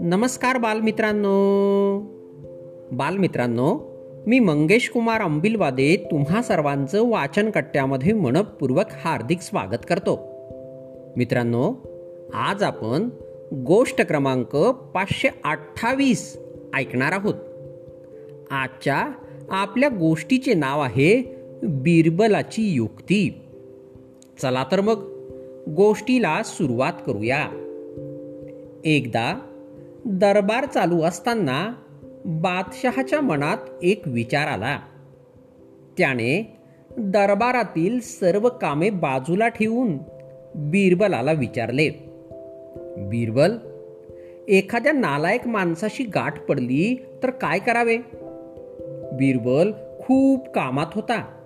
नमस्कार बालमित्रांनो. बालमित्रांनो मी मंगेश कुमार अंबिलवादे तुम्हा सर्वांचं वाचन कट्ट्यामध्ये मनपूर्वक हार्दिक स्वागत करतो. मित्रांनो आज आपण गोष्ट क्रमांक पाचशे अठ्ठावीस ऐकणार आहोत. आजच्या आपल्या गोष्टीचे नाव आहे बिरबलाची युक्ती. चला तर मग गोष्टीला सुरुवात करूया. एकदा दरबार चालू असताना बादशहाच्या मनात एक विचार आला. त्याने दरबारातील सर्व कामे बाजूला ठेवून बिरबलाला विचारले. बिरबल एखाद्या नालायक माणसाशी गाठ पडली तर काय करावे? बिरबल खूप कामात होता.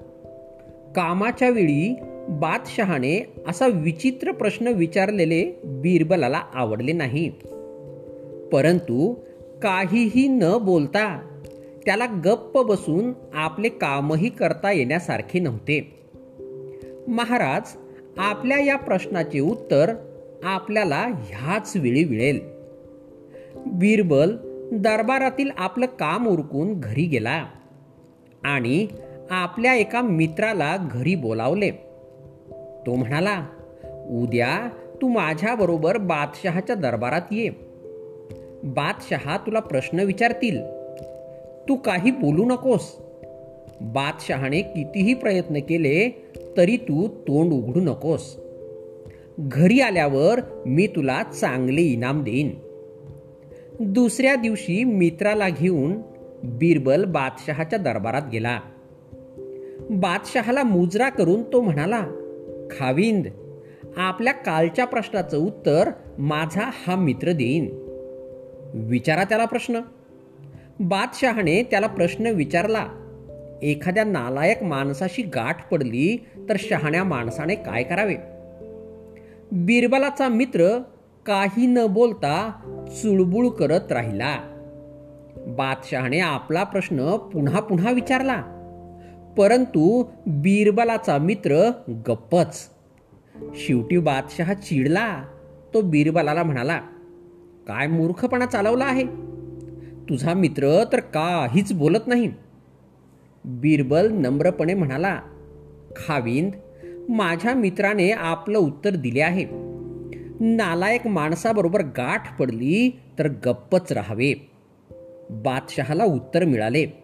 कामाच्या वेळी बादशहाने असा विचित्र प्रश्न विचारलेले बिरबलाला आवडले नाही. परंतु काहीही न बोलता त्याला गप्प बसून आपले कामही करता येण्यासारखे नव्हते. महाराज आपल्या या प्रश्नाचे उत्तर आपल्याला ह्याच वेळी मिळेल. बिरबल दरबारातील आपलं काम उरकून घरी गेला आणि आपल्या एका मित्राला घरी बोलावले. तो म्हणाला उद्या तू माझ्याबरोबर बादशहाच्या दरबारात ये. बादशहा तुला प्रश्न विचारतील. तू काही बोलू नकोस. बादशहाने कितीही प्रयत्न केले तरी तू तोंड उघडू नकोस. घरी आल्यावर मी तुला चांगले इनाम देईन. दुसऱ्या दिवशी मित्राला घेऊन बिरबल बादशहाच्या दरबारात गेला. बादशहाला मुजरा करून तो म्हणाला खाविंद आपल्या कालच्या प्रश्नाचं उत्तर माझा हा मित्र देईन. विचारा त्याला प्रश्न. बादशहाने त्याला प्रश्न विचारला एखाद्या नालायक माणसाशी गाठ पडली तर शहाण्या माणसाने काय करावे? बिरबलाचा मित्र काही न बोलता चुळबुळ करत राहिला. बादशहाने आपला प्रश्न पुन्हा पुन्हा विचारला परंतु बिरबलाचा मित्र गप्पच. शेवटी बादशहा चिडला. तो बिरबलाला म्हणाला काय मूर्खपणा चालवला आहे? तुझा मित्र तर काहीच बोलत नाही. बिरबल नम्रपणे म्हणाला खाविंद माझ्या मित्राने आपलं उत्तर दिले आहे. नालायक माणसाबरोबर गाठ पडली तर गप्पच राहावे. बादशहाला उत्तर मिळाले.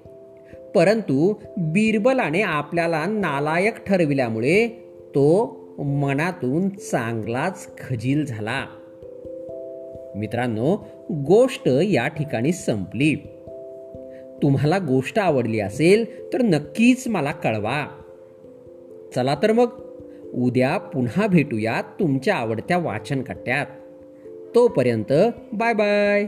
परंतु बिरबलाने आपल्याला नालायक ठरविल्यामुळे तो मनातून चांगलाच खजील झाला. मित्रांनो गोष्ट या ठिकाणी संपली. तुम्हाला गोष्ट आवडली असेल तर नक्कीच मला कळवा. चला तर मग उद्या पुन्हा भेटूया तुमच्या आवडत्या वाचन कट्ट्यात तोपर्यंत बाय बाय.